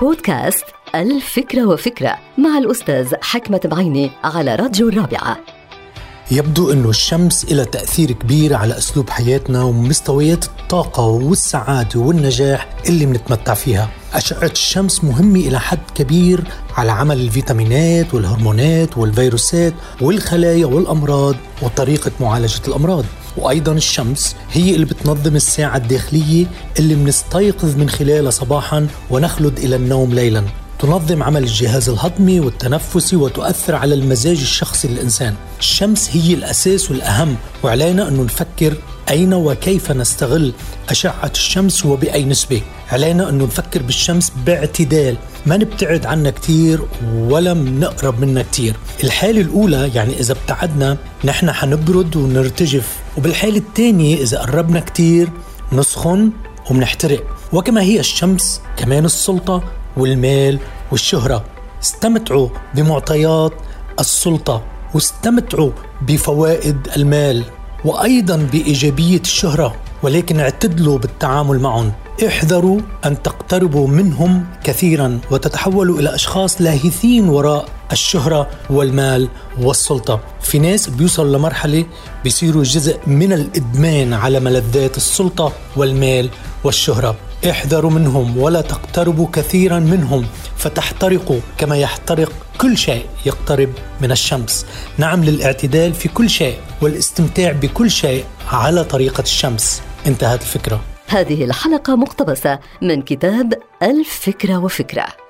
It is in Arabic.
بودكاست الفكرة وفكرة مع الأستاذ حكمة بعيني على راديو الرابعة. يبدو أنه الشمس لها تأثير كبير على أسلوب حياتنا ومستويات الطاقة والسعادة والنجاح اللي بنتمتع فيها. أشعة الشمس مهمة إلى حد كبير على عمل الفيتامينات والهرمونات والفيروسات والخلايا والأمراض وطريقة معالجة الأمراض. وأيضا الشمس هي اللي بتنظم الساعة الداخلية اللي بنستيقظ من خلالها صباحا ونخلد إلى النوم ليلا. تنظم عمل الجهاز الهضمي والتنفسي وتؤثر على المزاج الشخصي للإنسان. الشمس هي الأساس والأهم وعلينا أن نفكر أين وكيف نستغل أشعة الشمس وبأي نسبة. علينا أن نفكر بالشمس باعتدال ما نبتعد عنها كتير ولا نقرب منها كتير. الحالة الأولى يعني إذا ابتعدنا نحن حنبرد ونرتجف. وبالحالة الثانية إذا قربنا كتير نسخن ومنحترق وكما هي الشمس كمان السلطة والمال والشهرة. استمتعوا بمعطيات السلطة واستمتعوا بفوائد المال وأيضا بإيجابية الشهرة ولكن اعتدلوا بالتعامل معهم احذروا أن تقتربوا منهم كثيرا وتتحولوا إلى أشخاص لاهثين وراء الشهرة والمال والسلطة. في ناس بيوصلوا لمرحلة بيصيروا جزء من الإدمان على ملذات السلطة والمال والشهرة. احذروا منهم ولا تقتربوا كثيرا منهم فتحترقوا كما يحترق كل شيء يقترب من الشمس. نعم للاعتدال في كل شيء والاستمتاع بكل شيء على طريقة الشمس. انتهت الفكرة. هذه الحلقة مقتبسة من كتاب الفكرة وفكرة.